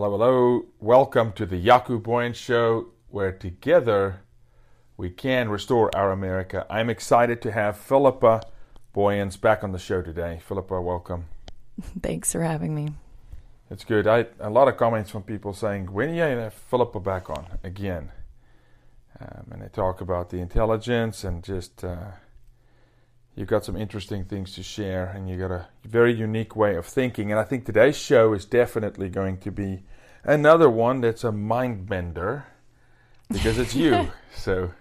Hello, hello. Welcome to the Jaco Booyens Show, where together we can restore our America. I'm excited to have Philippa Booyens back on the show today. Philippa, welcome. Thanks for having me. It's good. I a lot of comments from people saying, "When are you gonna have Philippa back on again?" Um, and they talk about the intelligence and just uh, you've got some interesting things to share, and you've got a very unique way of thinking. And I think today's show is definitely going to be another one that's a mind bender because it's you. so,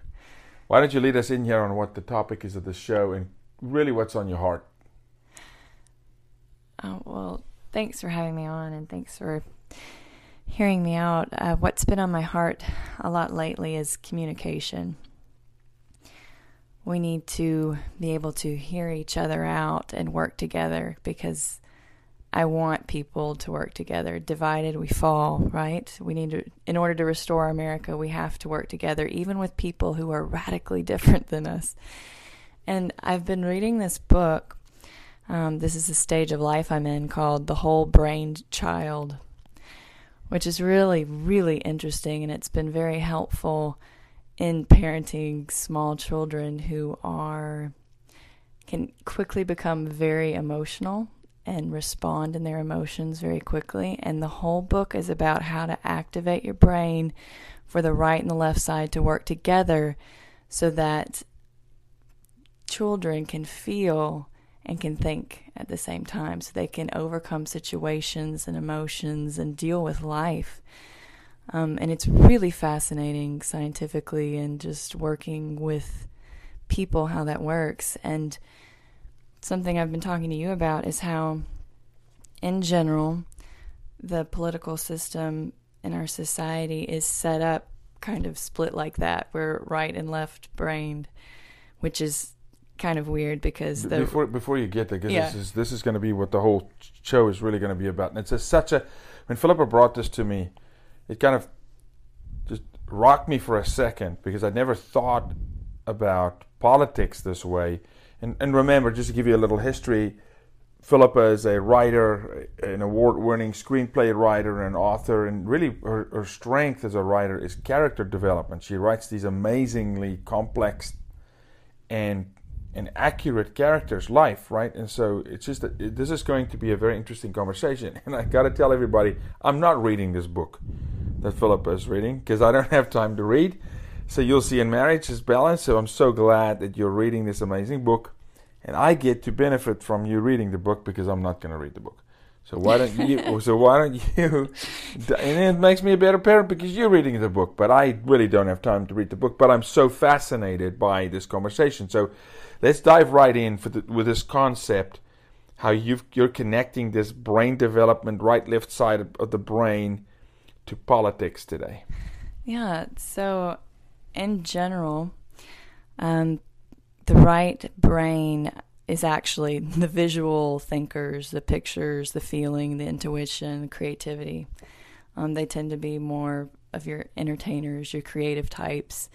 why don't you lead us in here on what the topic is of the show and really what's on your heart? Oh, well, thanks for having me on and thanks for hearing me out. Uh, what's been on my heart a lot lately is communication. We need to be able to hear each other out and work together because I want people to work together. Divided, we fall, right? We need to, in order to restore America, we have to work together, even with people who are radically different than us. And I've been reading this book um, this is a stage of life I'm in called The Whole Brained Child, which is really, really interesting, and it's been very helpful in parenting small children who are can quickly become very emotional and respond in their emotions very quickly. And the whole book is about how to activate your brain for the right and the left side to work together so that children can feel and can think at the same time so they can overcome situations and emotions and deal with life. Um, and it's really fascinating scientifically and just working with people how that works. And something I've been talking to you about is how, in general, the political system in our society is set up kind of split like that. We're right and left brained, which is kind of weird because the before before you get there, because yeah. this is this is going to be what the whole show is really going to be about. And it's a, such a when Philippa brought this to me, it kind of just rocked me for a second because I never thought about politics this way. And and remember, just to give you a little history, Philippa is a writer, an award-winning screenplay writer and author, and really her, her strength as a writer is character development. She writes these amazingly complex and an accurate character's life, right? And so it's just that this is going to be a very interesting conversation. And I got to tell everybody, I'm not reading this book that Philippa is reading because I don't have time to read. So you'll see in Marriage is Balance. So I'm so glad that you're reading this amazing book. And I get to benefit from you reading the book because I'm not going to read the book. So why don't you? so why don't you? And it makes me a better parent because you're reading the book, but I really don't have time to read the book. But I'm so fascinated by this conversation. So let's dive right in the, with this concept how you are connecting this brain development, right left side of the brain, to politics today. Yeah. So, in general, um, the right brain is actually the visual thinkers, the pictures, the feeling, the intuition, creativity. Um, they tend to be more of your entertainers, your creative types,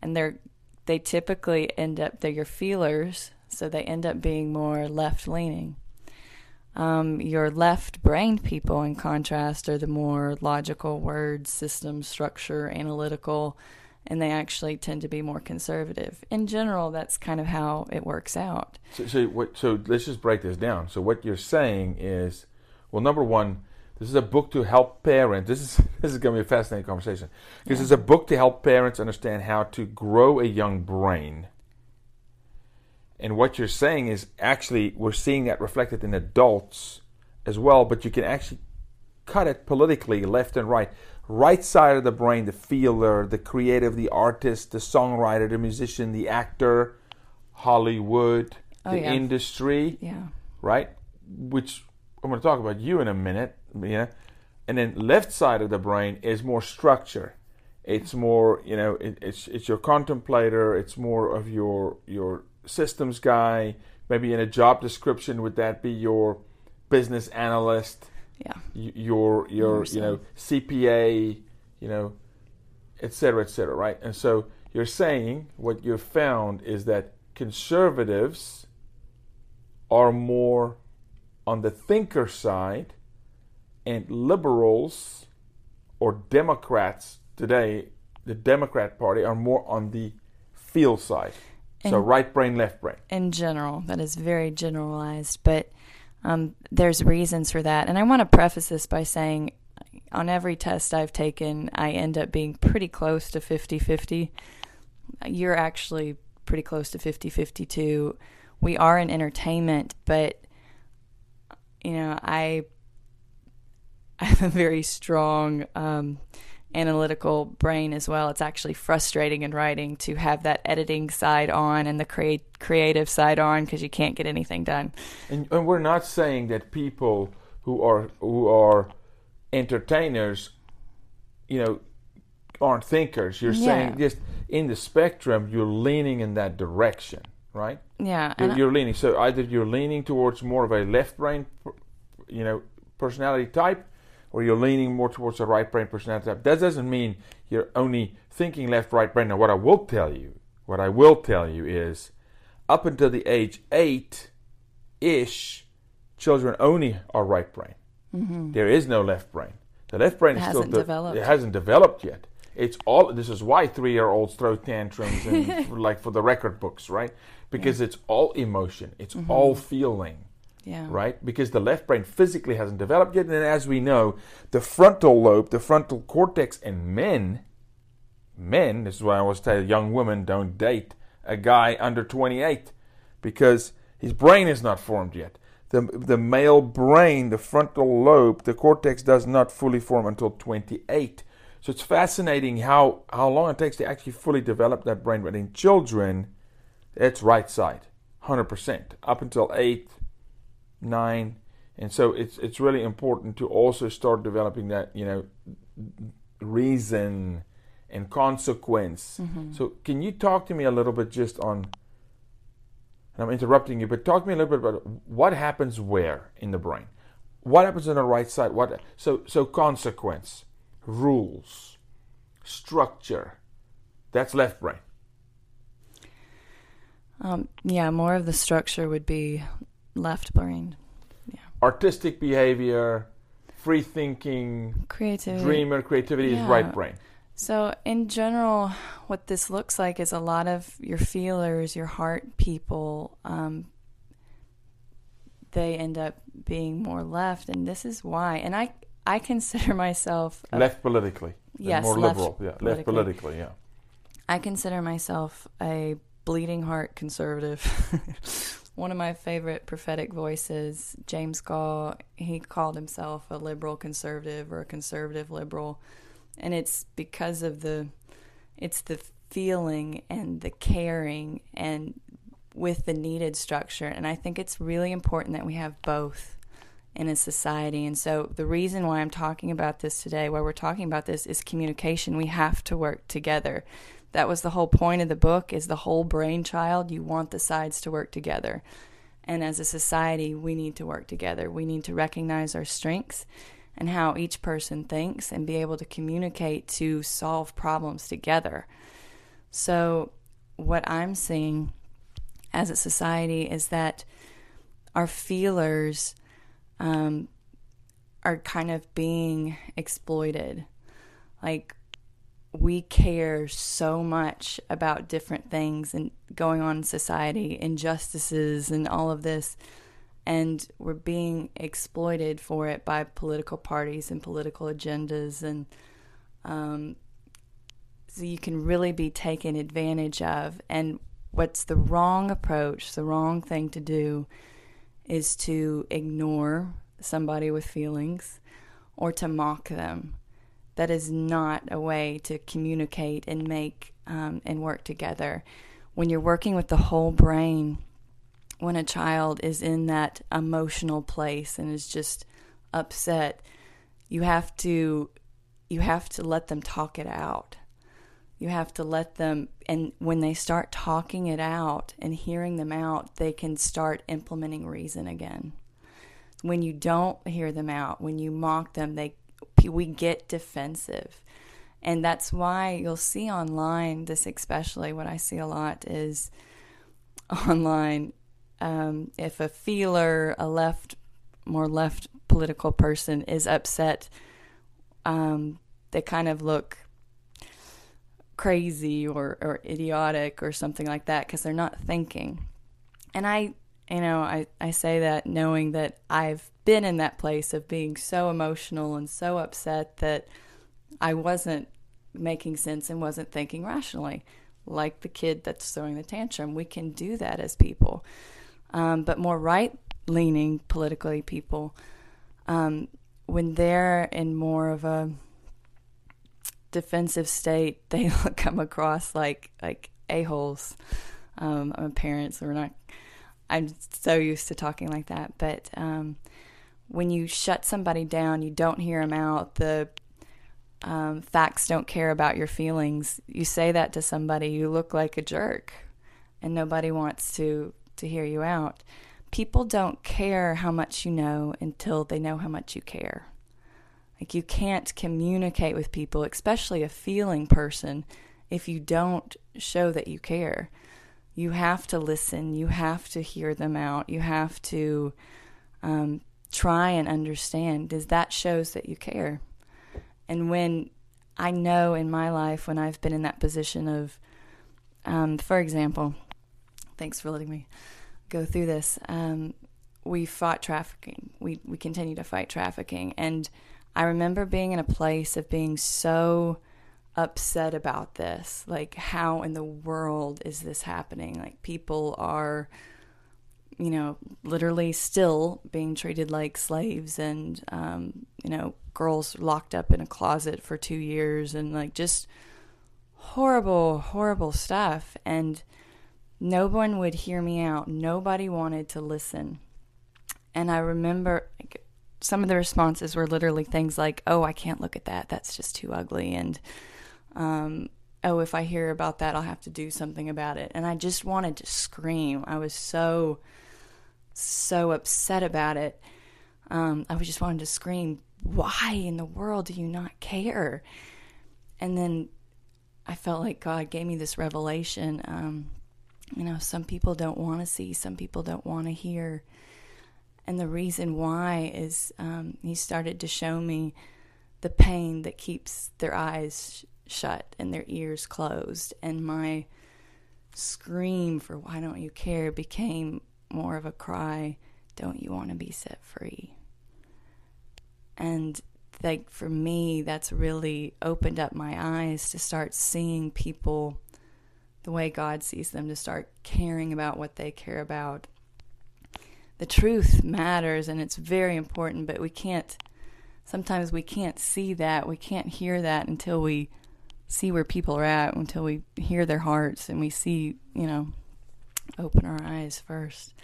and they're they typically end up, they're your feelers, so they end up being more left leaning. Um, your left brained people, in contrast, are the more logical word system, structure, analytical, and they actually tend to be more conservative. In general, that's kind of how it works out. So, so, what, so let's just break this down. So, what you're saying is, well, number one, this is a book to help parents. This is this is going to be a fascinating conversation This yeah. it's a book to help parents understand how to grow a young brain. And what you're saying is actually we're seeing that reflected in adults as well, but you can actually cut it politically left and right. Right side of the brain, the feeler, the creative, the artist, the songwriter, the musician, the actor, Hollywood, oh, the yeah. industry. Yeah. Right? Which I'm going to talk about you in a minute yeah. And then left side of the brain is more structure. It's more you know it, it's it's your contemplator. It's more of your your systems guy. Maybe in a job description would that be your business analyst? Yeah. Your your you know cpa you know et cetera et cetera right? And so you're saying what you've found is that conservatives are more on the thinker side and liberals or Democrats today, the Democrat Party, are more on the feel side. In, so right brain, left brain. In general, that is very generalized, but um, there's reasons for that. And I want to preface this by saying on every test I've taken, I end up being pretty close to 50 50. You're actually pretty close to 50 52. We are in entertainment, but, you know, I, I have a very strong um, analytical brain as well. It's actually frustrating in writing to have that editing side on and the creative side on because you can't get anything done. And, and we're not saying that people who are who are entertainers, you know, aren't thinkers. You're yeah. saying just in the spectrum, you're leaning in that direction, right? Yeah. You're, you're leaning. So either you're leaning towards more of a left brain, you know, personality type, or you're leaning more towards a right brain personality type. That doesn't mean you're only thinking left, right brain. Now, what I will tell you, what I will tell you is, up until the age eight ish, children only are right brain. Mm-hmm. There is no left brain. The left brain it is still de- developed. It hasn't developed yet. It's all. This is why three-year-olds throw tantrums and like for the record books, right? Because yeah. it's all emotion. It's mm-hmm. all feeling. Yeah. Right? Because the left brain physically hasn't developed yet. And as we know, the frontal lobe, the frontal cortex in men, men, this is why I always tell young women don't date a guy under 28 because his brain is not formed yet the, the male brain, the frontal lobe, the cortex does not fully form until 28. So it's fascinating how, how long it takes to actually fully develop that brain. But in children, it's right side, 100%, up until 8, 9. And so it's, it's really important to also start developing that, you know, reason and consequence. Mm-hmm. So can you talk to me a little bit just on I'm interrupting you, but talk to me a little bit about what happens where in the brain. What happens on the right side? What so so consequence, rules, structure. That's left brain. Um, yeah, more of the structure would be left brain. Yeah. Artistic behavior, free thinking, creativity, dreamer, creativity yeah. is right brain. So, in general, what this looks like is a lot of your feelers, your heart people, um, they end up being more left, and this is why. And I, I consider myself a, left politically. Yes, more left liberal. Yeah, left politically. Yeah. I consider myself a bleeding heart conservative. One of my favorite prophetic voices, James Goll, he called himself a liberal conservative or a conservative liberal. And it's because of the it's the feeling and the caring and with the needed structure. And i think it's really important that we have both in a society. And so the reason why i'm talking about this today why we're talking about this is communication. We have to work together that was the whole point of the book is the whole brainchild you want the sides to work together and as a society we need to work together we need to recognize our strengths and how each person thinks and be able to communicate to solve problems together. So, what I'm seeing as a society is that our feelers um, are kind of being exploited. Like, we care so much about different things and going on in society, injustices, and all of this and we're being exploited for it by political parties and political agendas and um, so you can really be taken advantage of. And what's the wrong approach the wrong thing to do is to ignore somebody with feelings or to mock them that is not a way to communicate and make um, and work together when you're working with the whole brain when a child is in that emotional place and is just upset, you have to you have to let them talk it out. You have to let them and when they start talking it out and hearing them out, they can start implementing reason again. When you don't hear them out, when you mock them, they we get defensive. And that's why you'll see online this especially what I see a lot is online um, if a feeler, a left, more left political person is upset, um, they kind of look crazy or, or idiotic or something like that because they're not thinking. And I, you know, I, I say that knowing that I've been in that place of being so emotional and so upset that I wasn't making sense and wasn't thinking rationally, like the kid that's throwing the tantrum. We can do that as people. Um, but more right leaning politically people, um, when they're in more of a defensive state, they come across like like a holes. Um, I'm a parent, so we're not. I'm so used to talking like that, but um, when you shut somebody down, you don't hear them out. The um, facts don't care about your feelings. You say that to somebody, you look like a jerk, and nobody wants to to hear you out. People don't care how much you know until they know how much you care. Like you can't communicate with people, especially a feeling person, if you don't show that you care. You have to listen. You have to hear them out. You have to um, try and understand. Does that shows that you care? And when I know in my life when I've been in that position of, um, for example, thanks for letting me go through this. Um, we fought trafficking. We we continue to fight trafficking, and I remember being in a place of being so upset about this. Like, how in the world is this happening? Like, people are, you know, literally still being treated like slaves, and, um, you know, girls locked up in a closet for two years, and like just horrible, horrible stuff. And no one would hear me out, nobody wanted to listen. And I remember, like, some of the responses were literally things like, "Oh, I can't look at that. That's just too ugly," and um, "Oh, if I hear about that, I'll have to do something about it." And I just wanted to scream. I was so so upset about it. Um, I was just wanted to scream, "Why in the world do you not care?" And then I felt like God gave me this revelation. Um, you know, some people don't want to see, some people don't want to hear and the reason why is um, he started to show me the pain that keeps their eyes sh- shut and their ears closed. And my scream for why don't you care became more of a cry, don't you want to be set free? And like for me, that's really opened up my eyes to start seeing people the way God sees them, to start caring about what they care about the truth matters and it's very important, but we can't, sometimes we can't see that, we can't hear that until we see where people are at, until we hear their hearts and we see, you know, open our eyes first.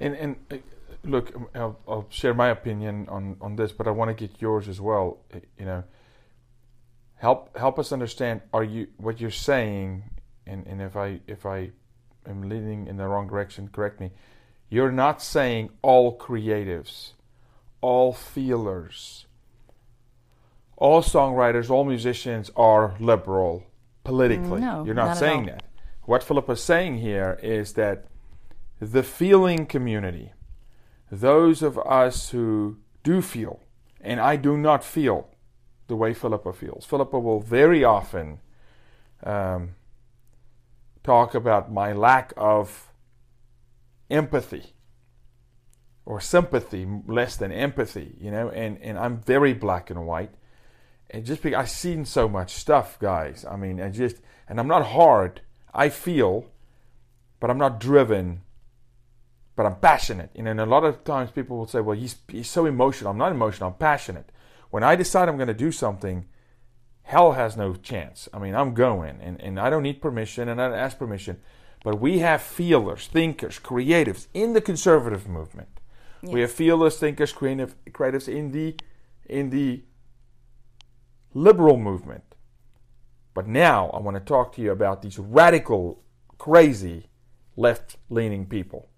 And, and uh, look, um, I'll, I'll share my opinion on, on this, but I want to get yours as well. You know, help help us understand. Are you what you're saying? And, and if I if I am leaning in the wrong direction, correct me. You're not saying all creatives, all feelers, all songwriters, all musicians are liberal politically. No, You're not, not saying that. What Philip is saying here is that the feeling community, those of us who do feel, and I do not feel the way Philippa feels. Philippa will very often um, talk about my lack of empathy or sympathy less than empathy, you know, and, and I'm very black and white. And just because I've seen so much stuff, guys. I mean, I just, and I'm not hard. I feel, but I'm not driven, but I'm passionate. You know, and a lot of times people will say, well, he's, he's so emotional. I'm not emotional, I'm passionate. When I decide I'm going to do something, hell has no chance. I mean, I'm going, and, and I don't need permission, and I don't ask permission. But we have feelers, thinkers, creatives in the conservative movement. Yes. We have feelers, thinkers, creative, creatives in the in the liberal movement. But now I want to talk to you about these radical, crazy, left-leaning people.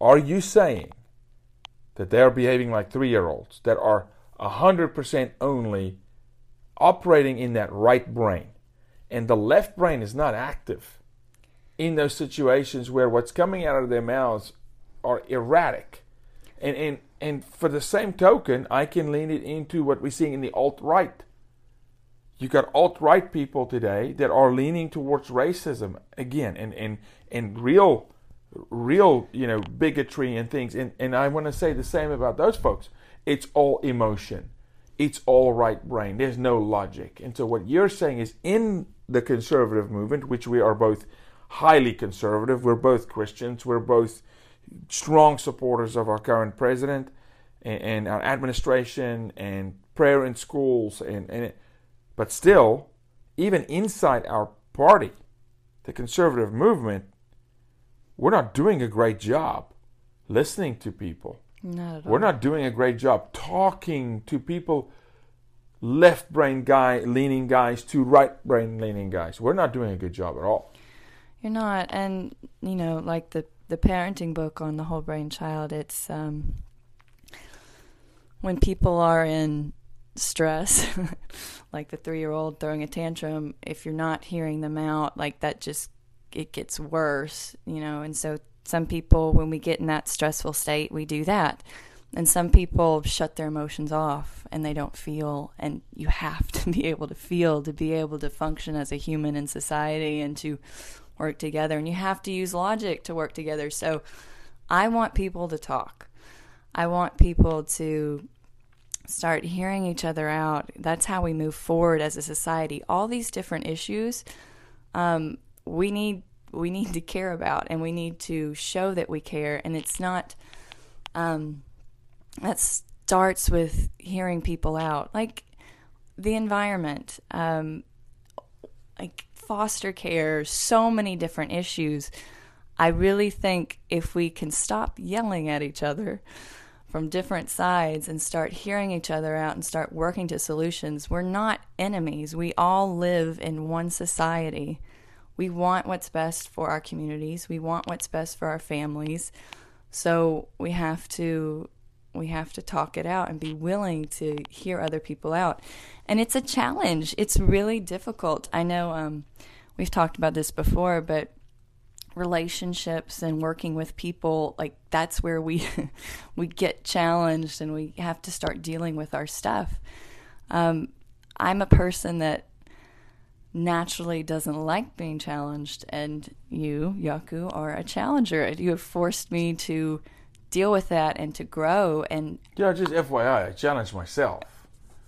Are you saying that they're behaving like three-year-olds that are 100% only operating in that right brain and the left brain is not active? in those situations where what's coming out of their mouths are erratic. And, and, and for the same token, I can lean it into what we're seeing in the alt right You got alt right people today that are leaning towards racism again, and and and real, real you know bigotry and things. And and I want to say the same about those folks. It's all emotion. It's all right brain. There's no logic. And so what you're saying is in the conservative movement, which we are both highly conservative. We're both Christians. We're both strong supporters of our current president and, and our administration and prayer in schools. And, and but still, even inside our party, the conservative movement, we're not doing a great job listening to people. Not at all. We're not doing a great job talking to people left brain guy leaning guys to right brain leaning guys. We're not doing a good job at all. You're not, and you know, like the the parenting book on the whole brain child. It's um, when people are in stress, like the three year old throwing a tantrum. If you're not hearing them out, like that, just it gets worse, you know. And so some people, when we get in that stressful state, we do that. And some people shut their emotions off and they don't feel. And you have to be able to feel to be able to function as a human in society and to work together. And you have to use logic to work together. So I want people to talk. I want people to start hearing each other out. That's how we move forward as a society. All these different issues, um, we need we need to care about, and we need to show that we care. And it's not. Um, that starts with hearing people out, like the environment, um, like foster care, so many different issues. I really think if we can stop yelling at each other from different sides and start hearing each other out and start working to solutions, we're not enemies. We all live in one society. We want what's best for our communities, we want what's best for our families. So we have to we have to talk it out and be willing to hear other people out. And it's a challenge. It's really difficult. I know um, we've talked about this before, but relationships and working with people like that's where we we get challenged and we have to start dealing with our stuff. Um, I'm a person that naturally doesn't like being challenged, and you, Jaco are a challenger. You have forced me to deal with that and to grow and yeah just fyi i challenge myself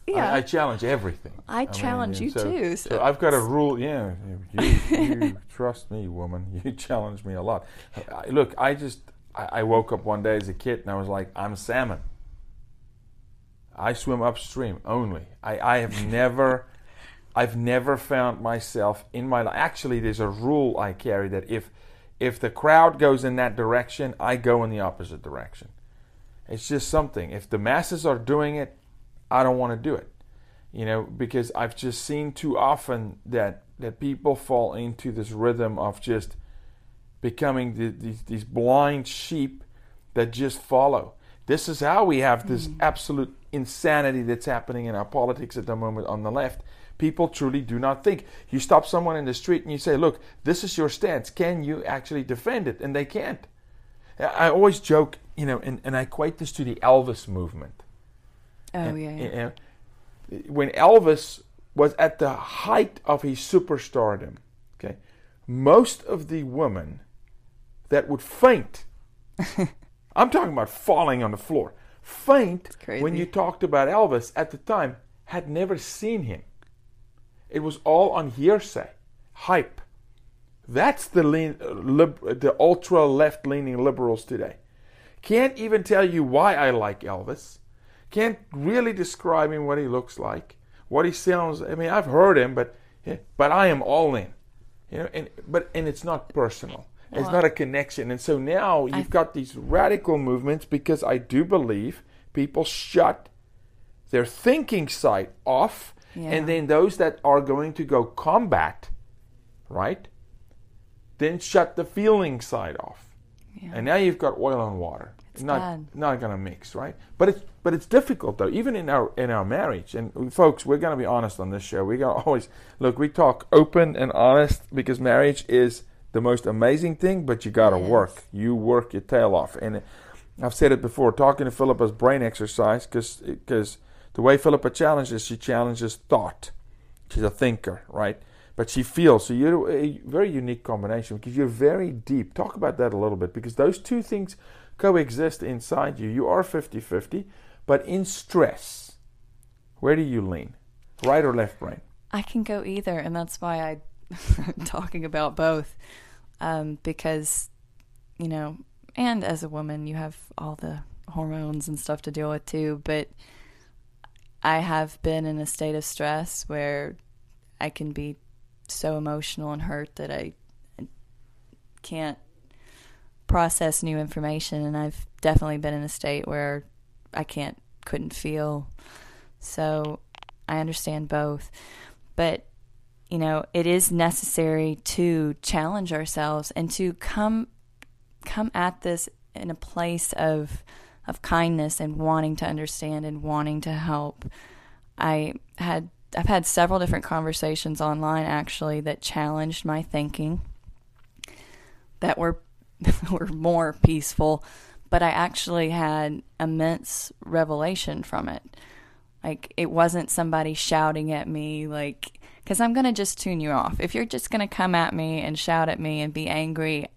yeah. I, I challenge everything. I, I challenge mean, you so, too. So. so. I've got a rule. Yeah, you, you trust me, woman. You challenge me a lot. I, look, I just I, I woke up one day as a kid and I was like, I'm salmon. I swim upstream only. I, I have never, I've never found myself in my life. Actually, there's a rule I carry that if if the crowd goes in that direction, I go in the opposite direction. It's just something. If the masses are doing it, I don't want to do it. You know, because I've just seen too often that that people fall into this rhythm of just becoming the, these, these blind sheep that just follow. This is how we have this mm. absolute insanity that's happening in our politics at the moment on the left people truly do not think. You stop someone in the street and you say, Look, this is your stance. Can you actually defend it? And they can't. I always joke, you know, and, and I equate this to the Elvis movement. Oh, yeah. yeah. When Elvis was at the height of his superstardom, okay, most of the women that would faint, I'm talking about falling on the floor, faint when you talked about Elvis at the time, had never seen him. It was all on hearsay, hype. That's the lean, uh, lib, the ultra left leaning liberals today. Can't even tell you why I like Elvis. Can't really describe him what he looks like, what he sounds. I mean, I've heard him, but eh, but I am all in. You know, and but and it's not personal. It's well, not a connection. And so now you've I've, got these radical movements because I do believe people shut their thinking side off yeah. And then those that are going to go combat, right? Then shut the feeling side off. Yeah. And now you've got oil and water. It's not bad. not going to mix, right? But it's but it's difficult though, even in our in our marriage. And uh, folks, we're going to be honest on this show. We got to always look. We talk open and honest because marriage is the most amazing thing. But you got to yes. work. You work your tail off. And uh, I've said it before. Talking to Philippa's brain exercise because because the way Philippa challenges, she challenges thought. She's a thinker, right? But she feels. So you're a very unique combination because you're very deep. Talk about that a little bit because those two things coexist inside you. You are 50 50, but in stress, where do you lean? Right or left brain? I can go either, and that's why I'm talking about both. Um, because, you know, and as a woman, you have all the hormones and stuff to deal with too. But I have been in a state of stress where I can be so emotional and hurt that I can't process new information. And I've definitely been in a state where I can't, couldn't feel. So I understand both. But you know, it is necessary to challenge ourselves and to come come at this in a place of of kindness and wanting to understand and wanting to help. I had I've had several different conversations online actually that challenged my thinking that were were more peaceful, but I actually had immense revelation from it. Like it wasn't somebody shouting at me like because I'm going to just tune you off. If you're just going to come at me and shout at me and be angry,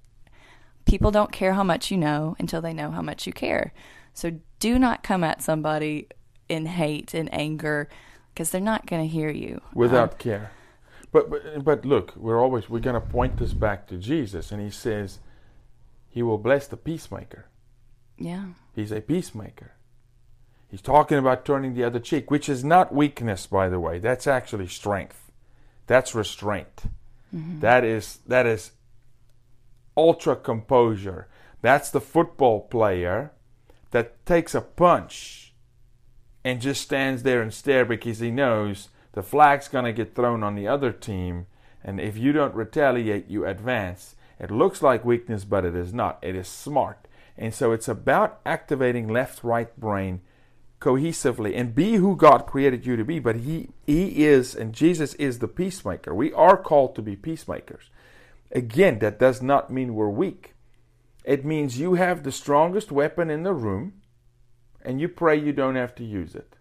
people don't care how much you know until they know how much you care. So do not come at somebody in hate and anger because they're not going to hear you without um, care. But, but but look, we're always we're going to point this back to Jesus, and He says He will bless the peacemaker. Yeah, He's a peacemaker. He's talking about turning the other cheek, which is not weakness, by the way. That's actually strength. That's restraint. Mm-hmm. That is that is ultra composure. That's the football player that takes a punch and just stands there and stare because he knows the flag's going to get thrown on the other team and if you don't retaliate you advance. It looks like weakness but it is not. It is smart. And so it's about activating left right brain cohesively and be who God created you to be. But He He is, and Jesus is the peacemaker. We are called to be peacemakers. Again, that does not mean we're weak. It means you have the strongest weapon in the room, and you pray you don't have to use it.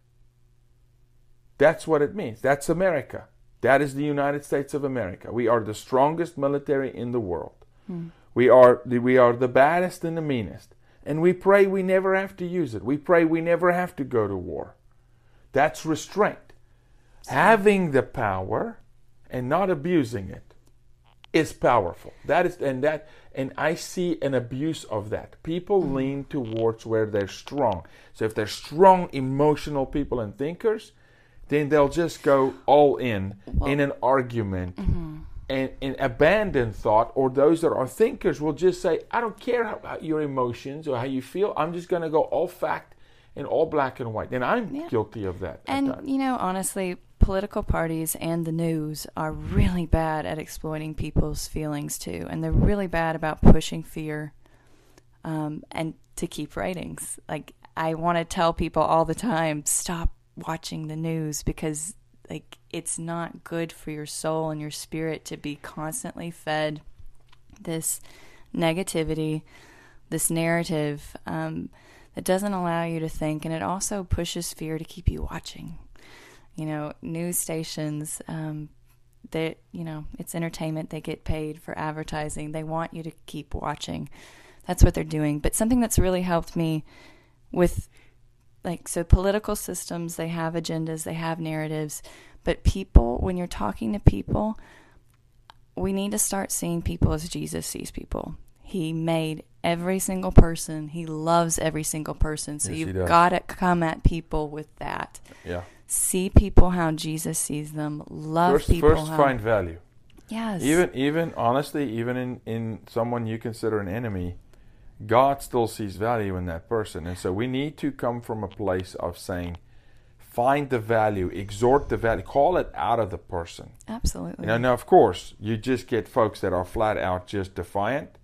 That's what it means. That's America. That is the United States of America. We are the strongest military in the world. Hmm. We are the, we are the baddest and the meanest. And we pray we never have to use it. We pray we never have to go to war. That's restraint. Having the power and not abusing it is powerful. That is and that and I see an abuse of that. People mm-hmm. lean towards where they're strong. So if they're strong emotional people and thinkers, then they'll just go all in well, in an argument. Mm-hmm and, and abandon thought, or those that are thinkers will just say, I don't care how, your emotions or how you feel. I'm just going to go all fact and all black and white. And I'm yeah. guilty of that. And, you know, honestly, political parties and the news are really bad at exploiting people's feelings too. And they're really bad about pushing fear um, and to keep ratings. Like, I want to tell people all the time stop watching the news because like it's not good for your soul and your spirit to be constantly fed this negativity, this narrative um, that doesn't allow you to think, and it also pushes fear to keep you watching. You know, news stations, um, that you know, it's entertainment. They get paid for advertising. They want you to keep watching. That's what they're doing. But something that's really helped me with like so political systems they have agendas they have narratives. But people when you're talking to people we need to start seeing people as jesus sees people. He made every single person. He loves every single person. So yes, you've got to come at people with that. Yeah. See people how jesus sees them. Love first, people first how, find value. Yes. Even even honestly even in in someone you consider an enemy God still sees value in that person. And so we need to come from a place of saying, find the value, exhort the value, call it out of the person. Absolutely. You know, now, of course, you just get folks that are flat out just defiant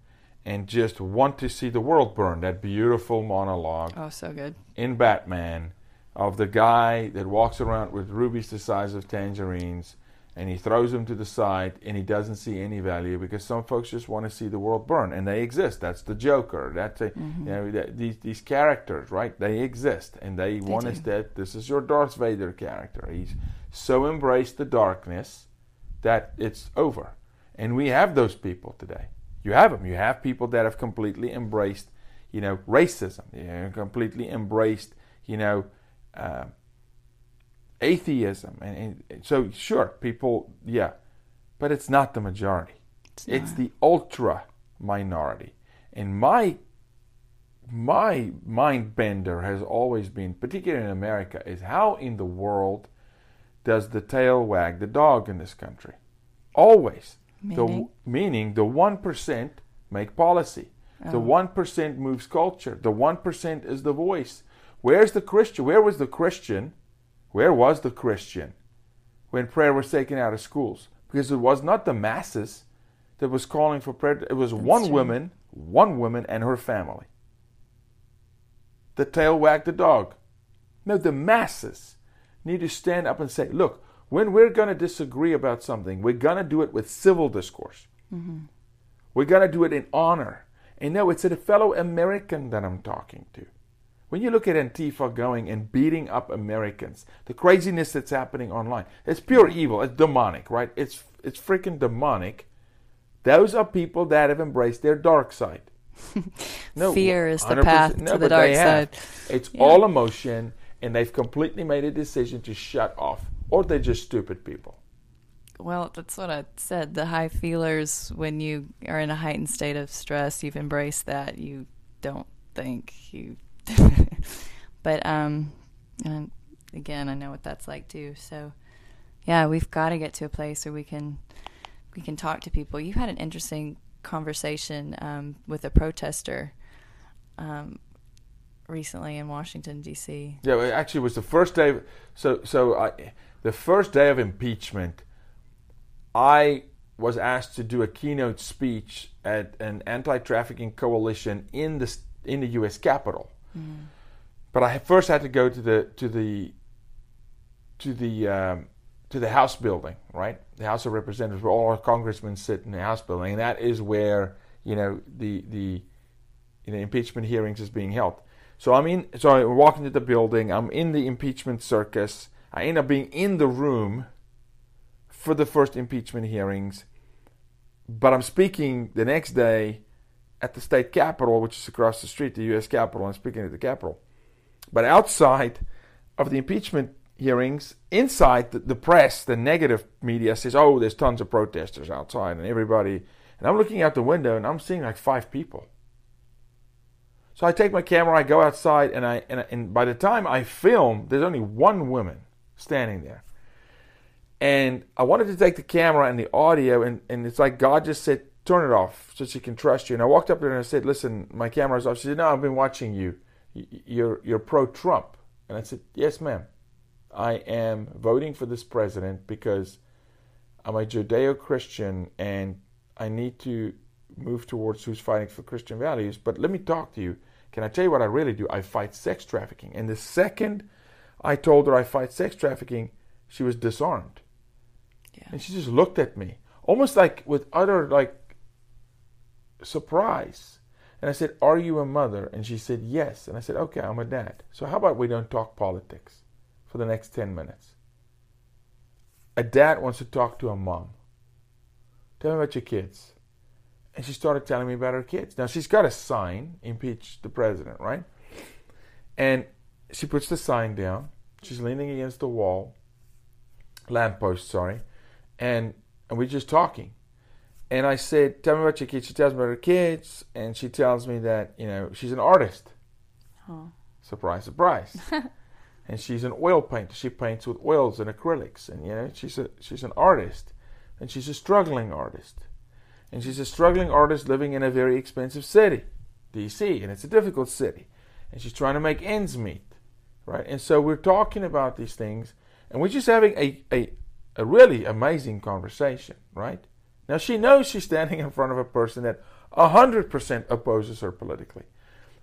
and just want to see the world burn. That beautiful monologue. Oh, so good. In Batman of the guy that walks around with rubies the size of tangerines and he throws them to the side and he doesn't see any value because some folks just want to see the world burn and they exist that's the joker that's a, mm-hmm. you know that, these these characters right they exist and they, they want us that this is your darth vader character he's so embraced the darkness that it's over. And we have those people today. You have them. You have people that have completely embraced, you know, racism. You know, completely embraced, you know, uh, atheism. And, and, so, sure, people, yeah, but it's not the majority. It's, it's the ultra minority. And my my mind bender has always been, particularly in America, is how in the world does the tail wag the dog in this country? Always. Meaning, the, meaning the 1% make policy. Oh. The 1% moves culture. The 1% is the voice. Where's the Christian? Where was the Christian? Where was the Christian when prayer was taken out of schools? Because it was not the masses that was calling for prayer. It was That's one true. woman, one woman and her family. The tail wagged the dog. No, the masses need to stand up and say, look, when we're going to disagree about something, we're going to do it with civil discourse. Mm-hmm. We're going to do it in honor. And no, it's a fellow American that I'm talking to. When you look at Antifa going and beating up Americans, the craziness that's happening online, it's pure evil. It's demonic, right? It's it's freaking demonic. Those are people that have embraced their dark side. no, Fear is the path no, to the dark side. It's yeah. all emotion, and they've completely made a decision to shut off, or they're just stupid people. Well, that's what I said. The high feelers, when you are in a heightened state of stress, you've embraced that. You don't think you. but um, and again, I know what that's like too. So, yeah, we've got to get to a place where we can we can talk to people. You had an interesting conversation um, with a protester um, recently in Washington D.C. Yeah, it actually was the first day. So, so I, the first day of impeachment, I was asked to do a keynote speech at an anti-trafficking coalition in the in the U.S. Capitol. But I first had to go to the to the to the um, to the House building, right? The House of Representatives, where all our congressmen sit in the House building, and that is where you know the the you know, impeachment hearings is being held. So I'm in. So I'm walking to the building. I'm in the impeachment circus. I end up being in the room for the first impeachment hearings, but I'm speaking the next day at the state capitol, which is across the street, the U.S. Capitol. I'm speaking at the Capitol, but outside of the impeachment hearings, inside the, the, press, the negative media says, "Oh, there's tons of protesters outside, and everybody." And I'm looking out the window, and I'm seeing like five people. So I take my camera, I go outside, and I and, and by the time I film, there's only one woman standing there. And I wanted to take the camera and the audio, and, and it's like God just said, "Turn it off, so she can trust you." And I walked up there and I said, "Listen, my camera's off." She said, "No, I've been watching you. You're you're pro-Trump." And I said, "Yes, ma'am." I am voting for this president because I'm a Judeo Christian and I need to move towards who's fighting for Christian values. But let me talk to you. Can I tell you what I really do? I fight sex trafficking. And the second I told her I fight sex trafficking, she was disarmed. Yeah. And she just looked at me, almost like with utter like surprise. And I said, Are you a mother? And she said, Yes. And I said, Okay, I'm a dad. So how about we don't talk politics? for the next 10 minutes. A dad wants to talk to a mom. Tell me about your kids. And she started telling me about her kids. Now she's got a sign, impeach the president, right? And she puts the sign down. She's leaning against the wall, lamppost, sorry, and and we're just talking. And I said, "Tell me about your kids." She tells me about her kids, and she tells me that you know she's an artist. Oh. Surprise, surprise. and she's an oil painter. She paints with oils and acrylics, and you know she's a she's an artist, and she's a struggling artist, and she's a struggling artist living in a very expensive city, D.C., and it's a difficult city, and she's trying to make ends meet, right? And so we're talking about these things, and we're just having a a, a really amazing conversation, right? Now she knows she's standing in front of a person that hundred percent opposes her politically,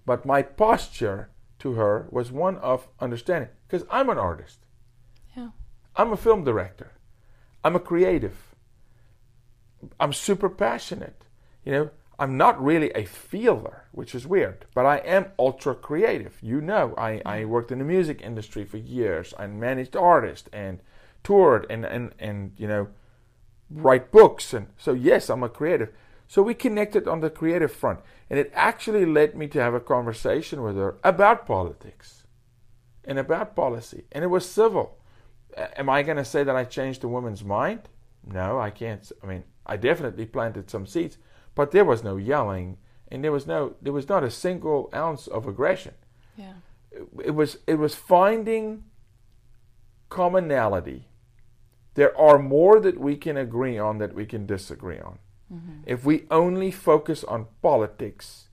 but my posture to her was one of understanding because I'm an artist. Yeah. I'm a film director. I'm a creative. I'm super passionate. You know, I'm not really a feeler, which is weird, but I am ultra creative. You know, I, I worked in the music industry for years. I managed artists and toured and, and, and you know, write books. And so, yes, I'm a creative. So we connected on the creative front. And it actually led me to have a conversation with her about politics and about policy. And it was civil. Am I going to say that I changed the woman's mind? No, I can't. I mean, I definitely planted some seeds, but there was no yelling and there was no there was not a single ounce of aggression. Yeah. It, it was it was finding commonality. There are more that we can agree on that we can disagree on. Mm-hmm. If we only focus on politics,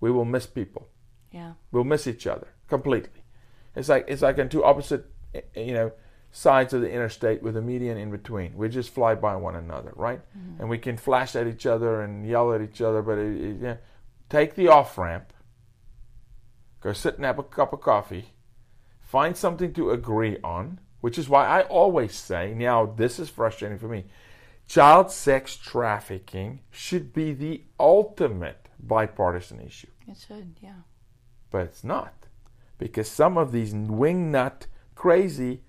we will miss people. Yeah. We'll miss each other completely. It's like it's like on two opposite, eh, eh, you know, sides of the interstate with a median in between. We just fly by one another, right? Mm-hmm. And we can flash at each other and yell at each other, but it, it, yeah, take the off ramp, go sit and have a cup of coffee, find something to agree on, which is why I always say, now this is frustrating for me, child sex trafficking should be the ultimate bipartisan issue. It should, yeah. But it's not. Because some of these wingnut crazy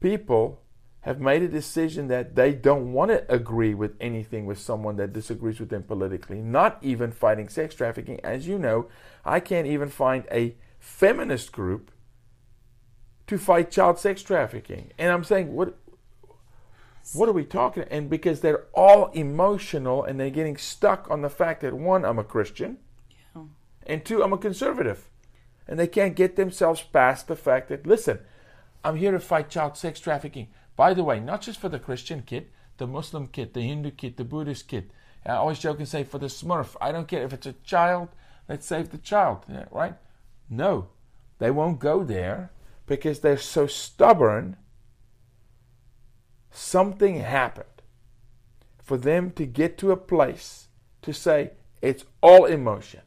people have made a decision that they don't want to agree with anything with someone that disagrees with them politically, not even fighting sex trafficking. As you know, I can't even find a feminist group to fight child sex trafficking. And I'm saying, what what are we talking? And because they're all emotional and they're getting stuck on the fact that one, I'm a Christian, yeah. and two, I'm a conservative. And they can't get themselves past the fact that, listen, I'm here to fight child sex trafficking. By the way, not just for the Christian kid, the Muslim kid, the Hindu kid, the Buddhist kid. I always joke and say for the Smurf. I don't care if it's a child. Let's save the child, right? No, they won't go there because they're so stubborn. Something happened for them to get to a place to say it's all emotion.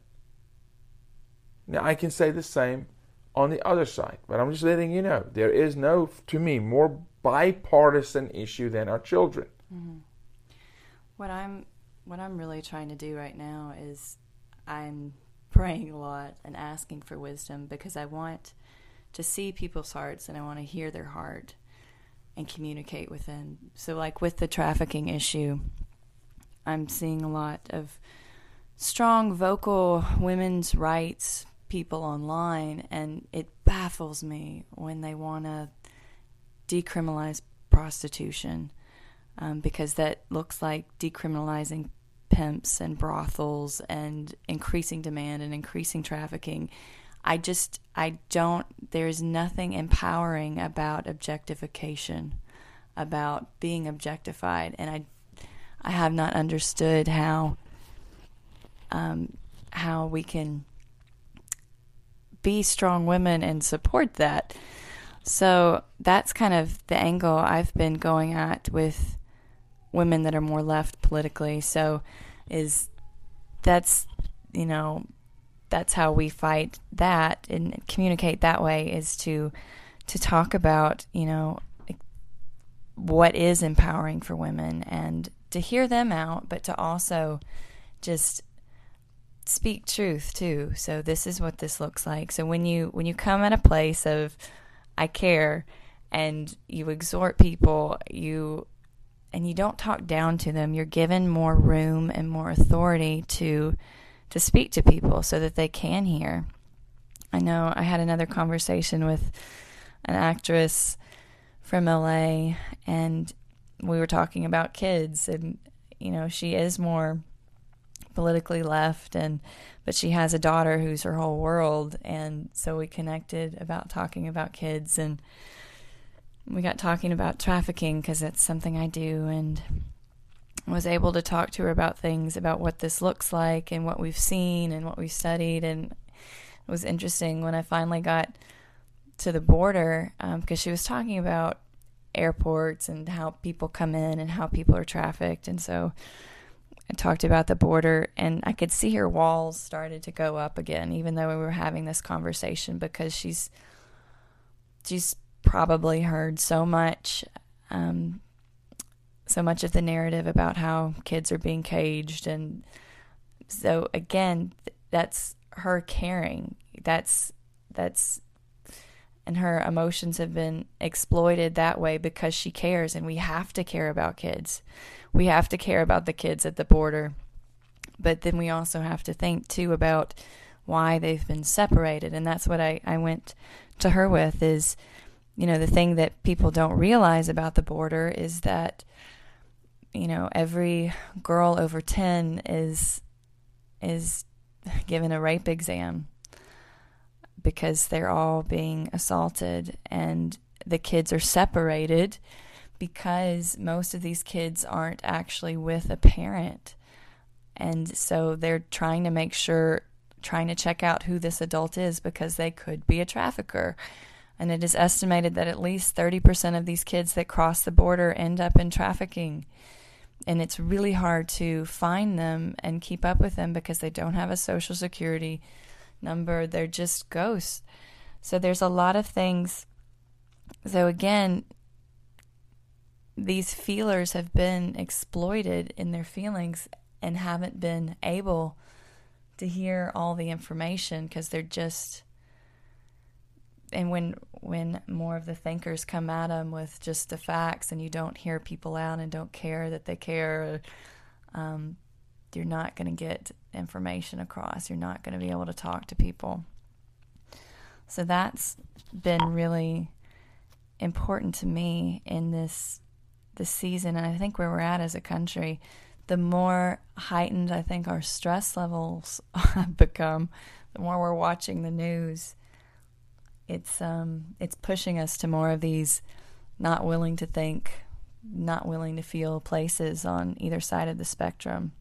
Now I can say the same on the other side, but I'm just letting you know there is no, to me, more bipartisan issue than our children. Mm-hmm. What I'm what I'm really trying to do right now is I'm praying a lot and asking for wisdom because I want to see people's hearts and I want to hear their heart and communicate with them. So like with the trafficking issue, I'm seeing a lot of strong vocal women's rights people online and it baffles me when they want to decriminalize prostitution um, because that looks like decriminalizing pimps and brothels and increasing demand and increasing trafficking. I just, I don't, there's nothing empowering about objectification, about being objectified. And I, I have not understood how, um, how we can be strong women and support that. So that's kind of the angle I've been going at with women that are more left politically. So is that's you know that's how we fight that and communicate that way is to to talk about you know what is empowering for women and to hear them out but to also just speak truth too so this is what this looks like so when you when you come at a place of I care and you exhort people, you and you don't talk down to them. You're given more room and more authority to to speak to people so that they can hear. I know I had another conversation with an actress from LA and we were talking about kids and you know, she is more politically left and but she has a daughter who's her whole world and so we connected about talking about kids and we got talking about trafficking because it's something I do and was able to talk to her about things about what this looks like and what we've seen and what we've studied. And it was interesting when I finally got to the border because um, she was talking about airports and how people come in and how people are trafficked. And so I talked about the border, and I could see her walls started to go up again, even though we were having this conversation, because she's she's probably heard so much, um, so much of the narrative about how kids are being caged, and so again, that's her caring. That's that's and her emotions have been exploited that way because she cares and we have to care about kids. We have to care about the kids at the border. But then we also have to think too about why they've been separated and that's what I, I went to her with is you know the thing that people don't realize about the border is that you know every girl over 10 is is given a rape exam because they're all being assaulted and the kids are separated because most of these kids aren't actually with a parent. And so they're trying to make sure, trying to check out who this adult is because they could be a trafficker. And it is estimated that at least 30% of these kids that cross the border end up in trafficking. And it's really hard to find them and keep up with them because they don't have a social security number. They're just ghosts. So there's a lot of things. So again, these feelers have been exploited in their feelings and haven't been able to hear all the information because they're just and when when more of the thinkers come at them with just the facts and you don't hear people out and don't care that they care um, you're not going to get information across. You're not going to be able to talk to people. So that's been really important to me in this this season and I think where we're at as a country, the more heightened I think our stress levels have become, the more we're watching the news, it's um it's pushing us to more of these not willing to think, not willing to feel places on either side of the spectrum.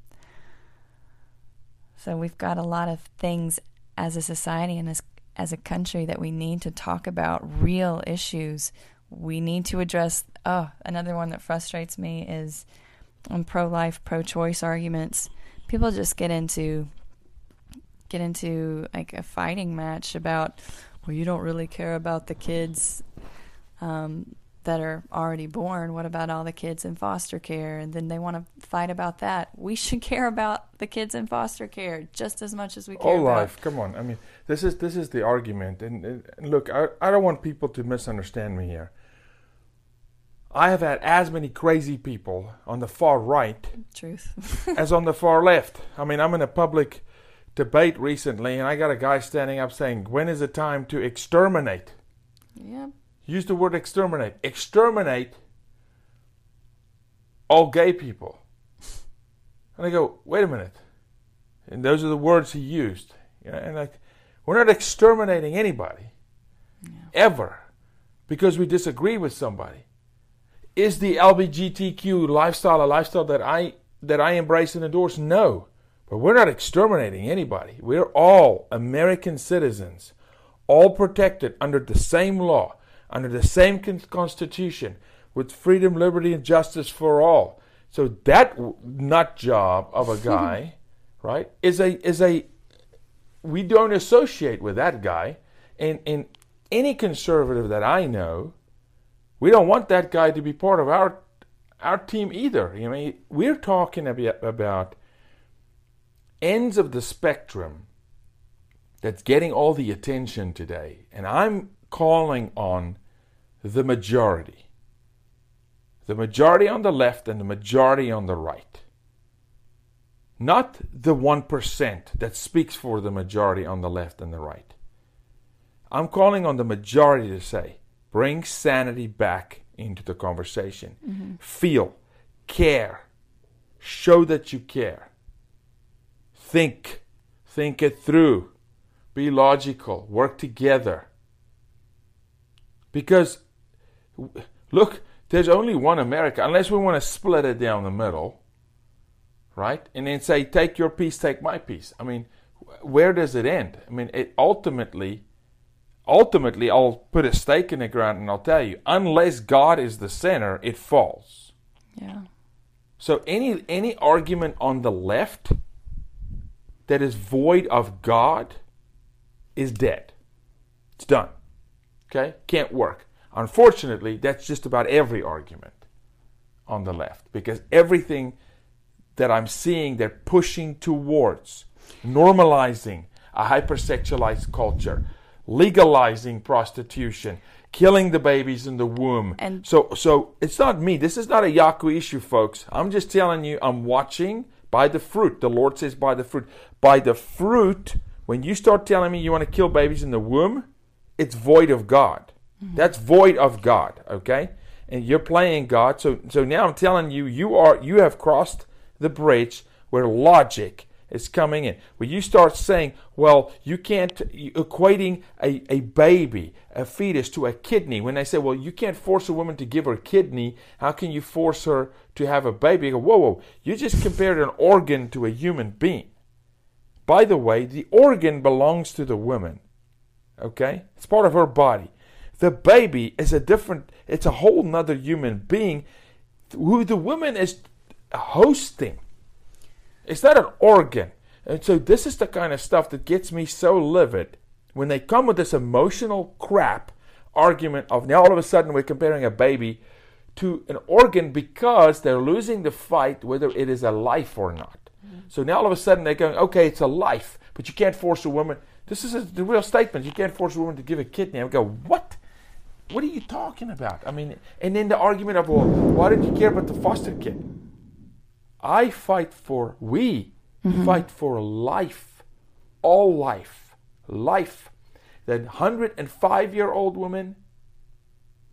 So we've got a lot of things as a society and as as a country that we need to talk about real issues. We need to address oh, another one that frustrates me is on pro-life, pro-choice arguments. People just get into get into like a fighting match about well, you don't really care about the kids um, that are already born. What about all the kids in foster care? And then they want to fight about that. We should care about the kids in foster care just as much as we care. All life, come on. I mean, this is this is the argument. And, and look, I, I don't want people to misunderstand me here. I have had as many crazy people on the far right, truth, as on the far left. I mean, I'm in a public debate recently, and I got a guy standing up saying, "When is the time to exterminate?" Yeah use the word exterminate. Exterminate all gay people. And I go, wait a minute. And those are the words he used. You know, and like, we're not exterminating anybody yeah. ever because we disagree with somebody. Is the LGBTQ lifestyle a lifestyle that I that I embrace and endorse? No. But we're not exterminating anybody. We're all American citizens, all protected under the same law under the same constitution with freedom, liberty, and justice for all. So that nut job of a guy, right, is a is a we don't associate with that guy. And and any conservative that I know, we don't want that guy to be part of our our team either. I mean, we're talking about, about ends of the spectrum that's getting all the attention today. And I'm calling on the majority. The majority on the left and the majority on the right. Not the 1% that speaks for the majority on the left and the right. I'm calling on the majority to say, bring sanity back into the conversation. Mm-hmm. Feel, care, show that you care. Think, think it through. Be logical, work together. Because, look, there's only one America, unless we want to split it down the middle, right? And then say, take your piece, take my piece. I mean, where does it end? I mean, it ultimately, ultimately, I'll put a stake in the ground and I'll tell you, unless God is the center, it falls. Yeah. So any any argument on the left that is void of God is dead. It's done. Okay? Can't work. Unfortunately, that's just about every argument on the left because everything that I'm seeing they're pushing towards normalizing a hypersexualized culture, legalizing prostitution, killing the babies in the womb. And so, so it's not me. This is not a Jaco issue, folks. I'm just telling you. I'm watching by the fruit. The Lord says, by the fruit. By the fruit. When you start telling me you want to kill babies in the womb, it's void of God. Mm-hmm. That's void of God. Okay, and you're playing God. So, so now I'm telling you, you are you have crossed the bridge where logic is coming in. When you start saying, well, you can't, equating a, a baby, a fetus, to a kidney. When they say, well, you can't force a woman to give her kidney, how can you force her to have a baby? Go, whoa, whoa, you just compared an organ to a human being. By the way, the organ belongs to the woman. Okay? It's part of her body. The baby is a different, it's a whole nother human being who the woman is hosting. It's not an organ. And so this is the kind of stuff that gets me so livid when they come with this emotional crap argument of now all of a sudden we're comparing a baby to an organ because they're losing the fight whether it is a life or not. Mm-hmm. So now all of a sudden they're going, okay, it's a life, but you can't force a woman. This is a, the real statement. You can't force a woman to give a kidney. I go, what? What are you talking about? I mean, and then the argument of, well, why did you care about the foster kid? I fight for, we mm-hmm. fight for life, all life, life. That 105 year old woman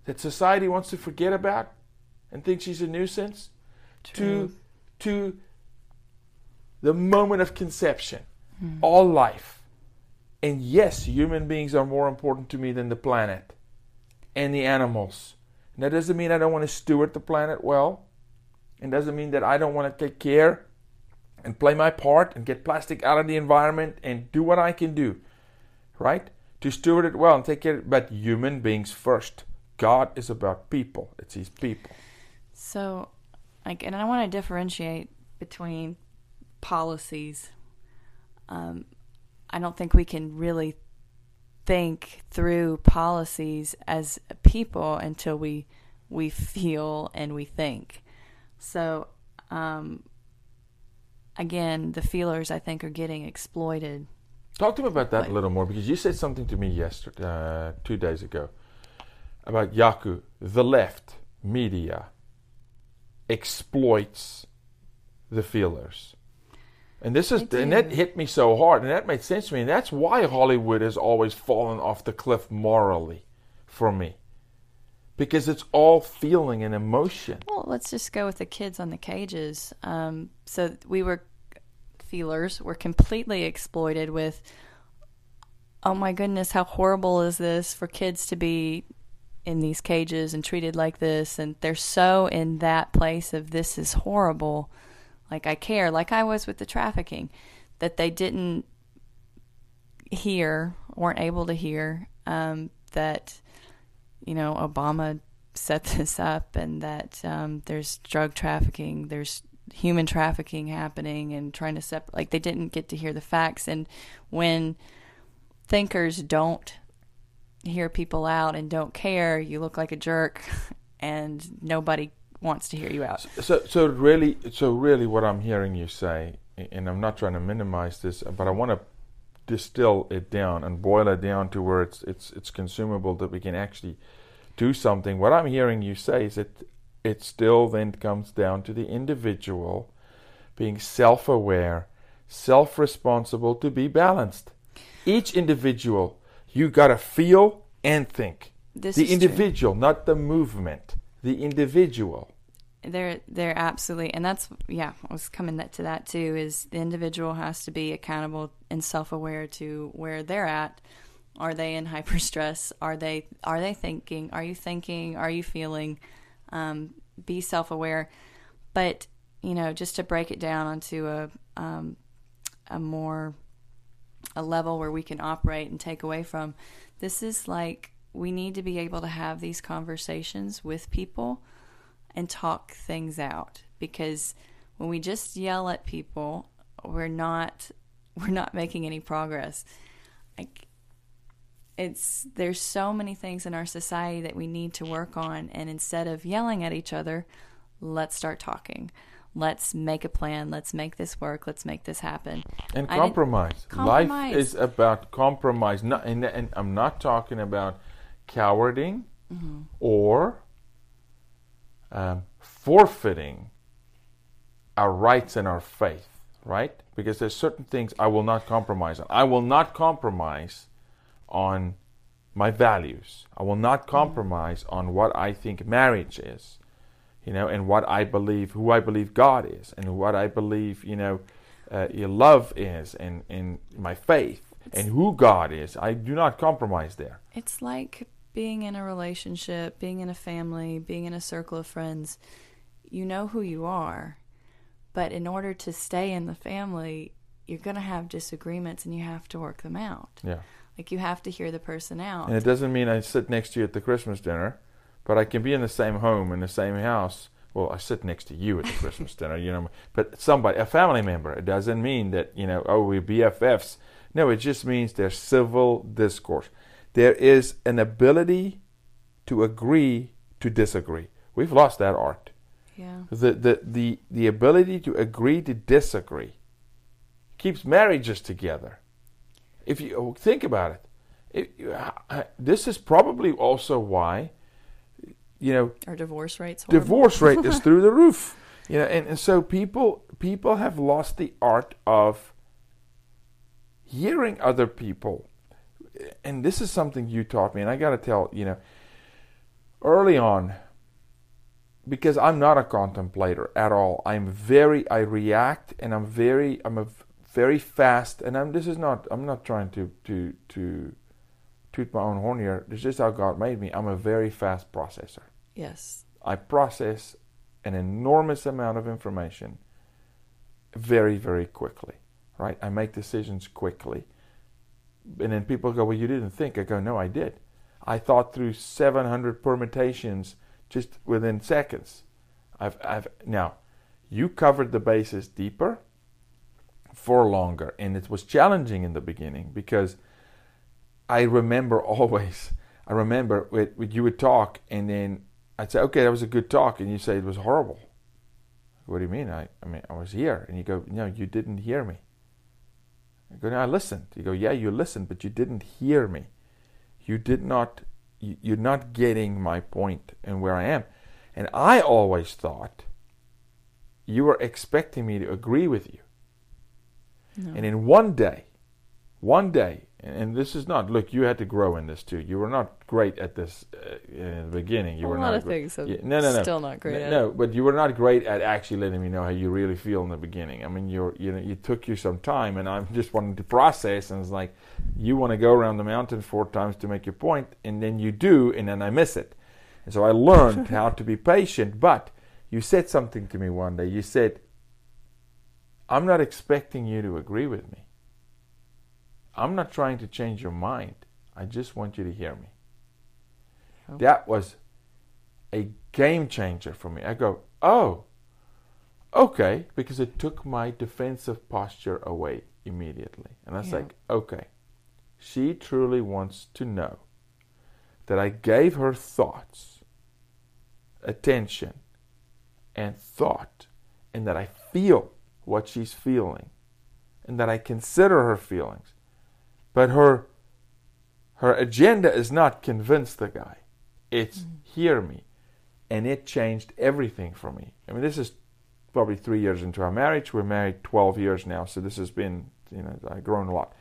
that society wants to forget about and think she's a nuisance, to, to the moment of conception, mm. all life. And yes, human beings are more important to me than the planet and the animals. And that doesn't mean I don't want to steward the planet well. It doesn't mean that I don't want to take care and play my part and get plastic out of the environment and do what I can do, right? To steward it well and take care. But human beings first. God is about people. It's His people. So, like, and I want to differentiate between policies. Um, I don't think we can really think through policies as people until we we feel and we think. So, um, again, the feelers I think are getting exploited. Talk to me about that a little more because you said something to me yesterday, uh, two days ago, about Jaco. The left media exploits the feelers. And this is and that hit me so hard, and that made sense to me. And that's why Hollywood has always fallen off the cliff morally for me because it's all feeling and emotion. Well, let's just go with the kids on the cages. Um, so we were feelers were completely exploited with. Oh my goodness, how horrible is this for kids to be in these cages and treated like this? And they're so in that place of this is horrible. Like I care, like I was with the trafficking, that they didn't hear, weren't able to hear um, that you know, Obama set this up and that um, there's drug trafficking, there's human trafficking happening and trying to separate, like they didn't get to hear the facts. And when thinkers don't hear people out and don't care, you look like a jerk and nobody wants to hear you out. So, so really, so really what I'm hearing you say, and I'm not trying to minimize this, but I want to distill it down and boil it down to where it's it's it's consumable that we can actually do something. What I'm hearing you say is that it still then comes down to the individual being self-aware, self-responsible to be balanced. Each individual, you got to feel and think. This the individual, true. not the movement. The individual they're they're absolutely and that's yeah i was coming to that too is the individual has to be accountable and self-aware to where they're at. Are they in hyper stress are they are they thinking? Are you thinking? Are you feeling? Um, be self-aware. But you know just to break it down onto a um, a more a level where we can operate and take away from this is like we need to be able to have these conversations with people and talk things out because when we just yell at people, we're not we're not making any progress. Like it's there's so many things in our society that we need to work on and instead of yelling at each other, let's start talking. let's make a plan. Let's make this work. Let's make this happen. And compromise. compromise. Life is about compromise. Not, and, and I'm not talking about cowarding mm-hmm. or um, forfeiting our rights and our faith, right? Because there's certain things I will not compromise on. I will not compromise on my values. I will not mm-hmm. compromise on what I think marriage is you know, and what I believe, who I believe God is, and what I believe, you know, uh, your love is, and, and my faith, it's, and who God is. I do not compromise there. It's like being in a relationship, being in a family, being in a circle of friends. You know who you are, but in order to stay in the family, you're going to have disagreements and you have to work them out. Yeah. Like you have to hear the person out. And it doesn't mean I sit next to you at the Christmas dinner but I can be in the same home in the same house. Well, I sit next to you at the Christmas dinner, you know. But somebody, a family member, it doesn't mean that you know. Oh, we're BFFs. No, it just means there's civil discourse. There is an ability to agree to disagree. We've lost that art. Yeah. The the the the ability to agree to disagree keeps marriages together. If you oh, think about it, it uh, this is probably also why you know, our divorce rates. Divorce rate is through the roof. You know, and, and so people people have lost the art of hearing other people. And this is something you taught me, and I got to tell you know, early on, because I'm not a contemplator at all. I'm very I react, and I'm very I'm a very fast, and I'm this is not I'm not trying to to to toot my own horn here. This is how God made me. I'm a very fast processor. Yes. I process an enormous amount of information very, very quickly, right? I make decisions quickly. And then people go, Well, you didn't think. I go, No, I did. I thought through 700 permutations just within seconds. I've, I've, now, you covered the bases deeper for longer, and it was challenging in the beginning because I remember always, I remember with you would talk, and then I'd say, okay, that was a good talk, and you say it was horrible. What do you mean? I, I mean, I was here, and you go, no, you didn't hear me. I go, no, I listened. You go, yeah, you listened, but you didn't hear me. You did not. You're not getting my point and where I am. And I always thought you were expecting me to agree with you. No. And in one day, one day, and this is not look you had to grow in this too. You were not great at this uh, in the beginning. You a were lot not of things yeah, no no no. still not great no, no, but you were not great at actually letting me know how you really feel in the beginning. I mean you're you know it took you some time and i'm just wanting to process and it's like you want to go around the mountain four times to make your point and then you do and then i miss it. And so i learned how to be patient but you said something to me one day. You said i'm not expecting you to agree with me I'm not trying to change your mind. I just want you to hear me. Oh. That was a game changer for me. I go, oh, okay, because it took my defensive posture away immediately. And I was yeah. like, okay, she truly wants to know that I gave her thoughts, attention, and thought, and that I feel what she's feeling, and that I consider her feelings but her her agenda is not convince the guy. It's mm. hear me. And it changed everything for me. I mean this is probably three years into our marriage. We're married twelve years now, so this has been you know, I've grown a lot.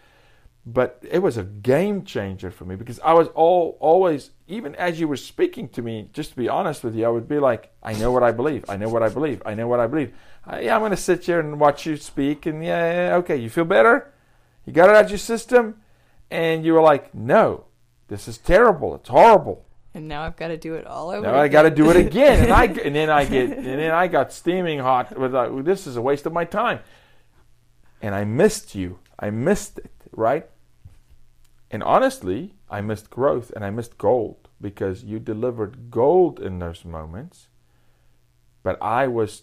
But it was a game changer for me because I was all always even as you were speaking to me, just to be honest with you, I would be like, I know what I believe. I know what I believe. I know what I believe. I, yeah, I'm going to sit here and watch you speak, and yeah, yeah, okay, you feel better. You got it out your system and you were like, "No, this is terrible. It's horrible." And now I've got to do it all over. Now again. I got to do it again, and I and then I get and then I got steaming hot with like, this is a waste of my time. And I missed you. I missed it, right? And honestly, I missed growth and I missed gold because you delivered gold in those moments. But I was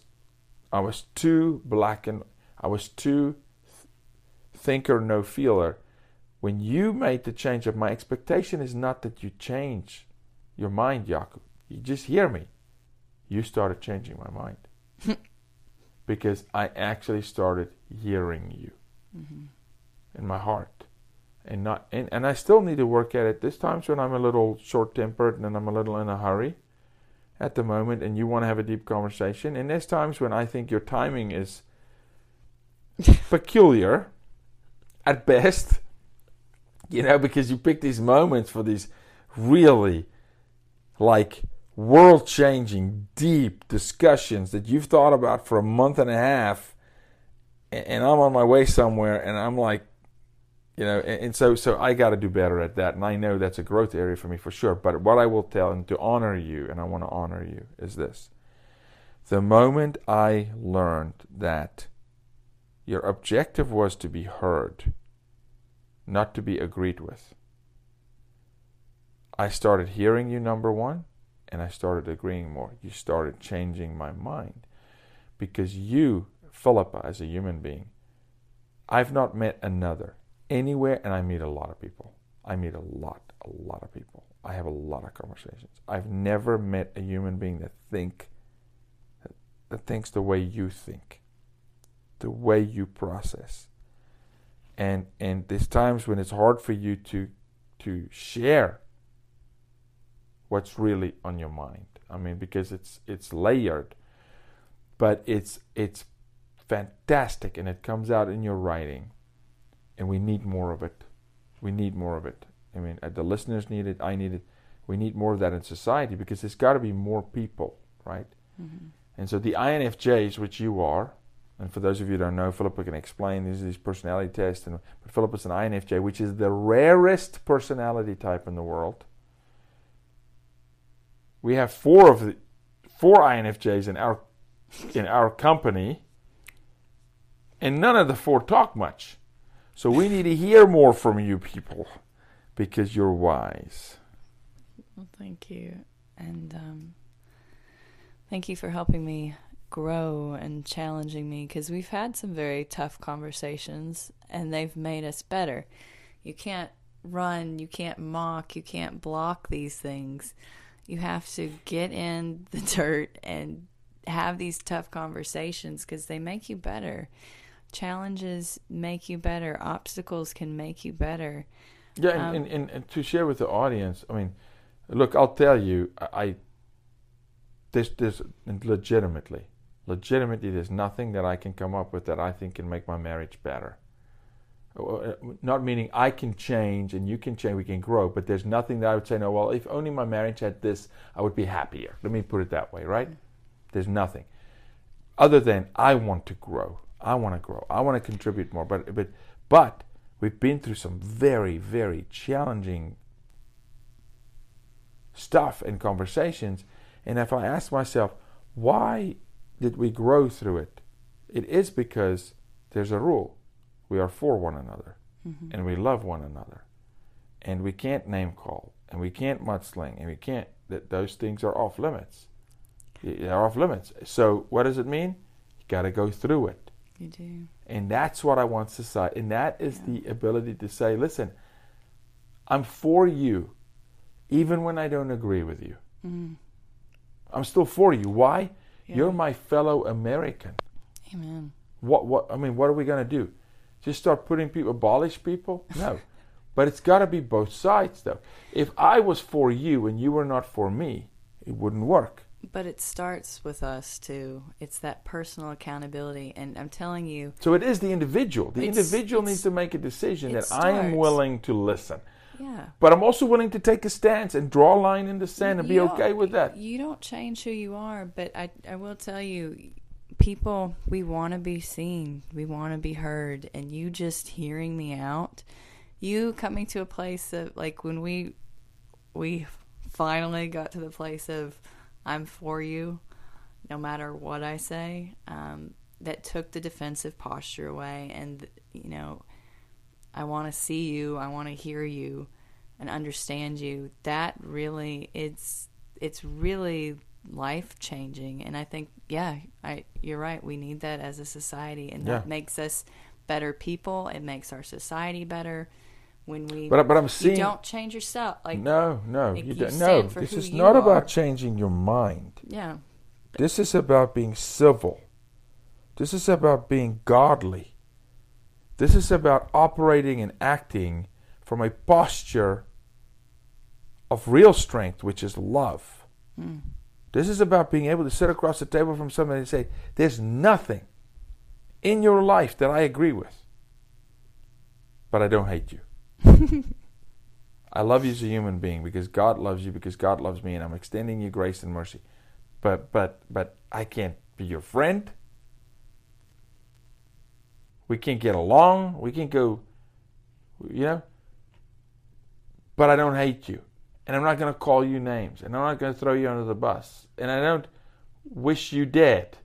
I was too black and I was too thinker no feeler when you made the change of my expectation is not that you change your mind, Jakob. You just hear me. You started changing my mind. because I actually started hearing you mm-hmm. in my heart. And not and, and I still need to work at it. There's times when I'm a little short tempered and I'm a little in a hurry at the moment and you want to have a deep conversation. And there's times when I think your timing is peculiar at best. You know, because you pick these moments for these really like world changing, deep discussions that you've thought about for a month and a half, and I'm on my way somewhere, and I'm like, you know, and, so so I got to do better at that, and I know that's a growth area for me for sure. But what I will tell and to honor you, and I want to honor you, is this: the moment I learned that your objective was to be heard, not to be agreed with. I started hearing you, number one, and I started agreeing more. You started changing my mind. Because you, Philipa, as a human being, I've not met another anywhere, and I meet a lot of people. I meet a lot, a lot of people. I have a lot of conversations. I've never met a human being that think that thinks the way you think, the way you process. And and there's times when it's hard for you to to share what's really on your mind. I mean, because it's it's layered, but it's it's fantastic, and it comes out in your writing, and we need more of it. We need more of it. I mean, uh, the listeners need it. I need it. We need more of that in society because there's got to be more people, right? Mm-hmm. And so the INFJs, which you are, and for those of you who don't know, Philipa can explain these personality tests. And but is an INFJ, which is the rarest personality type in the world we have four of the four INFJs in our in our company, and none of the four talk much. So we need to hear more from you people because you're wise. Well, thank you, and um, thank you for helping me grow and challenging me because we've had some very tough conversations and they've made us better. You can't run, you can't mock, you can't block these things. You have to get in the dirt and have these tough conversations because they make you better. Challenges make you better. Obstacles can make you better. Yeah, um, and, and, and, to share with the audience, I mean, look, I'll tell you, I this this legitimately, legitimately, there's nothing that I can come up with that I think can make my marriage better. Uh, not meaning I can change and you can change, we can grow, but there's nothing that I would say, no, well, if only my marriage had this, I would be happier. Let me put it that way, right? There's nothing. Other than I want to grow. I want to grow. I want to contribute more. But but but we've been through some very, very challenging stuff and conversations. And if I ask myself, why did we grow through it? It is because there's a rule we are for one another mm-hmm. and we love one another. And we can't name call and we can't mudsling and we can't, that those things are off limits. They're off limits. So what does it mean? You got to go through it. You do. And that's what I want society, and that is yeah. the ability to say, listen, I'm for you, even when I don't agree with you. Mm. I'm still for you. Why? Yeah. You're my fellow American. Amen. What? What? I mean, what are we going to do? just start putting people, abolish people? No. but it's got to be both sides, though. If I was for you and you were not for me, it wouldn't work. But it starts with us too. It's that personal accountability, and I'm telling you. So it is the individual. The individual needs to make a decision that starts. I am willing to listen. Yeah. But I'm also willing to take a stance and draw a line in the sand and you be okay with that. You don't change who you are, but I I will tell you, people, we want to be seen, we want to be heard, and you just hearing me out, you coming to a place of like when we we finally got to the place of I'm for you, no matter what I say. Um, that took the defensive posture away, and you know, I want to see you, I want to hear you, and understand you. That really, it's it's really life changing and i think yeah i you're right we need that as a society and yeah. that makes us better people it makes our society better when we but, but i'm seeing you don't change yourself like no no like you, don't no this is not about changing your mind yeah this is about being civil This is about being godly. This is about operating and acting from a posture of real strength, which is love. Mm. This is about being able to sit across the table from somebody and say, There's nothing in your life that I agree with, but I don't hate you. I love you as a human being because God loves you, because God loves me, and I'm extending you grace and mercy. But but but I can't be your friend. We can't get along. We can't go, you know. But I don't hate you. And I'm not going to call you names. And I'm not going to throw you under the bus. And I don't wish you dead.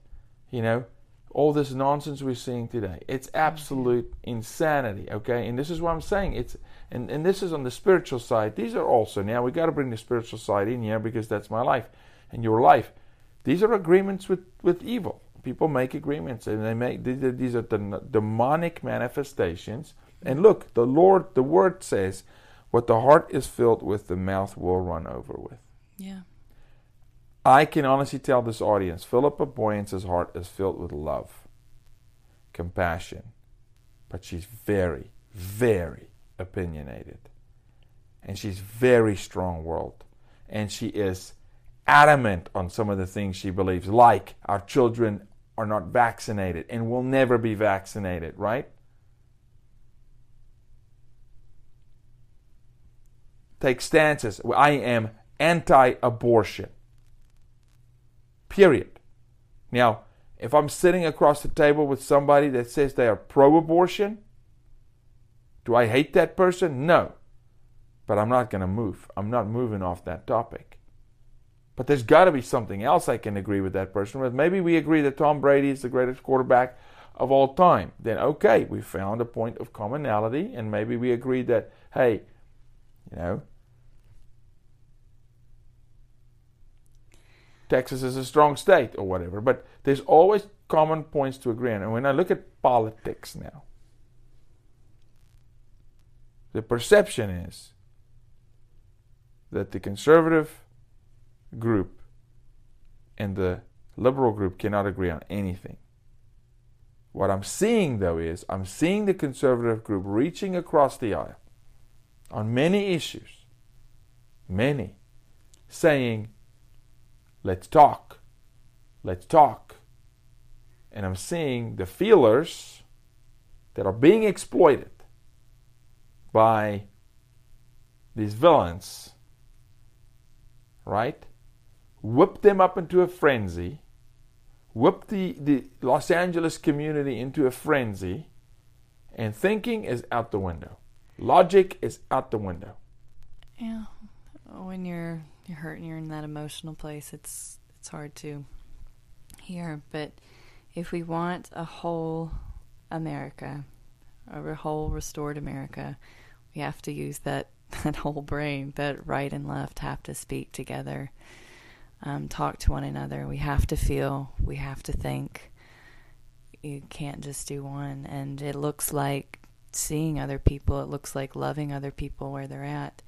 You know, all this nonsense we're seeing today. It's mm-hmm. absolute insanity, okay? And this is what I'm saying. It's and, and this is on the spiritual side. These are also now we got to bring the spiritual side in here because that's my life and your life. These are agreements with with evil. People make agreements and they make these are the demonic manifestations. And look, the Lord, the word says what the heart is filled with, the mouth will run over with. Yeah. I can honestly tell this audience Philipa Booyens's heart is filled with love, compassion, but she's very, very opinionated. And she's very strong willed. And she is adamant on some of the things she believes, like our children are not vaccinated and will never be vaccinated, right? take stances. I am anti abortion. Period. Now, if I'm sitting across the table with somebody that says they are pro abortion, do I hate that person? No. But I'm not going to move. I'm not moving off that topic. But there's got to be something else I can agree with that person with. Maybe we agree that Tom Brady is the greatest quarterback of all time. Then, okay, we found a point of commonality, and maybe we agree that, hey, you know, Texas is a strong state or whatever. But there's always common points to agree on. And when I look at politics now, the perception is that the conservative group and the liberal group cannot agree on anything. What I'm seeing, though, is I'm seeing the conservative group reaching across the aisle on many issues, many, saying Let's talk. Let's talk. And I'm seeing the feelers that are being exploited by these villains, right? Whip them up into a frenzy, whip the, the Los Angeles community into a frenzy, and thinking is out the window. Logic is out the window. Yeah. When you're you're hurt and you're in that emotional place, it's it's hard to hear. But if we want a whole America, a whole restored America, we have to use that that whole brain. That right and left have to speak together, um, talk to one another. We have to feel. We have to think. You can't just do one. And it looks like seeing other people. It looks like loving other people where they're at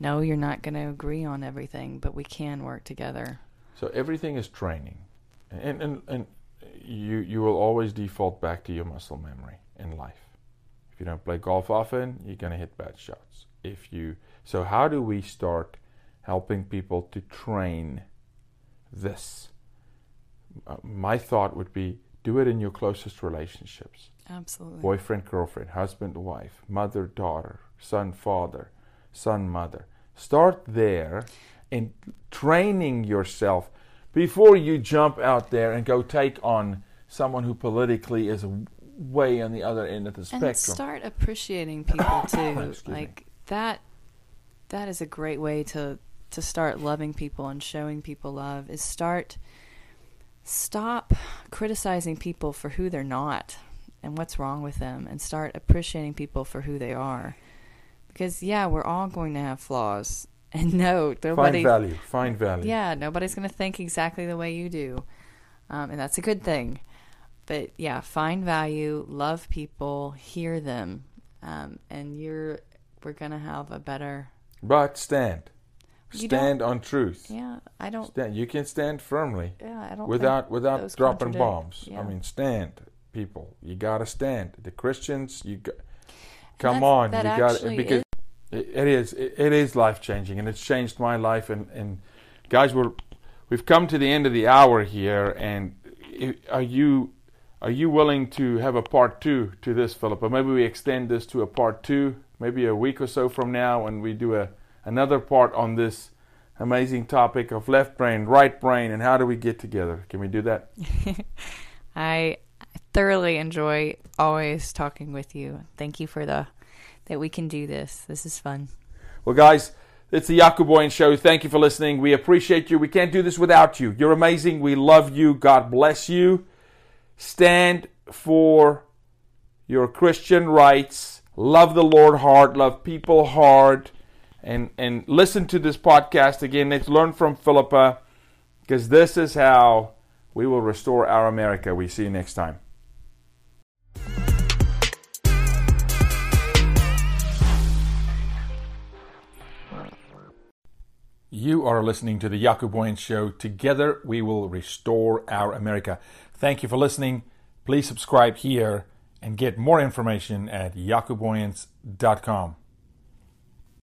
no, you're not going to agree on everything, but we can work together. So everything is training, and and and you you will always default back to your muscle memory in life. If you don't play golf often, you're going to hit bad shots. If you so, how do we start helping people to train this? Uh, my thought would be do it in your closest relationships. Absolutely. Boyfriend, girlfriend, husband, wife, mother, daughter, son, father son, mother. Start there in training yourself before you jump out there and go take on someone who politically is way on the other end of the spectrum. And start appreciating people too. like me. that that is a great way to to start loving people and showing people love is start stop criticizing people for who they're not and what's wrong with them and start appreciating people for who they are because yeah, we're all going to have flaws, and no, nobody find value. Find value. Yeah, nobody's going to think exactly the way you do, um, and that's a good thing. But yeah, find value, love people, hear them, um, and you're we're going to have a better. But stand, stand on truth. Yeah, I don't. Stand, you can stand firmly. Yeah, I don't. Without without dropping bombs. Yeah. I mean, stand, people. You gotta stand. The Christians, you got. Come on, you got actually because it, it is it, it is life changing, and it's changed my life. And and guys, we're we've come to the end of the hour here, and are you are you willing to have a part two to this, Philipa? Maybe we extend this to a part two, maybe a week or so from now, and we do a another part on this amazing topic of left brain, right brain, and how do we get together? Can we do that? I thoroughly enjoy always talking with you. Thank you for the that we can do this. This is fun. Well, guys, it's the Jaco Booyens Show. Thank you for listening. We appreciate you. We can't do this without you. You're amazing. We love you. God bless you. Stand for your Christian rights. Love the Lord hard. Love people hard. And, and listen to this podcast again. Let's learn from Philipa because this is how we will restore our America. We see you next time. You are listening to the Jaco Booyens Show. Together we will restore our America. Thank you for listening. Please subscribe here and get more information at jacobooyens.com.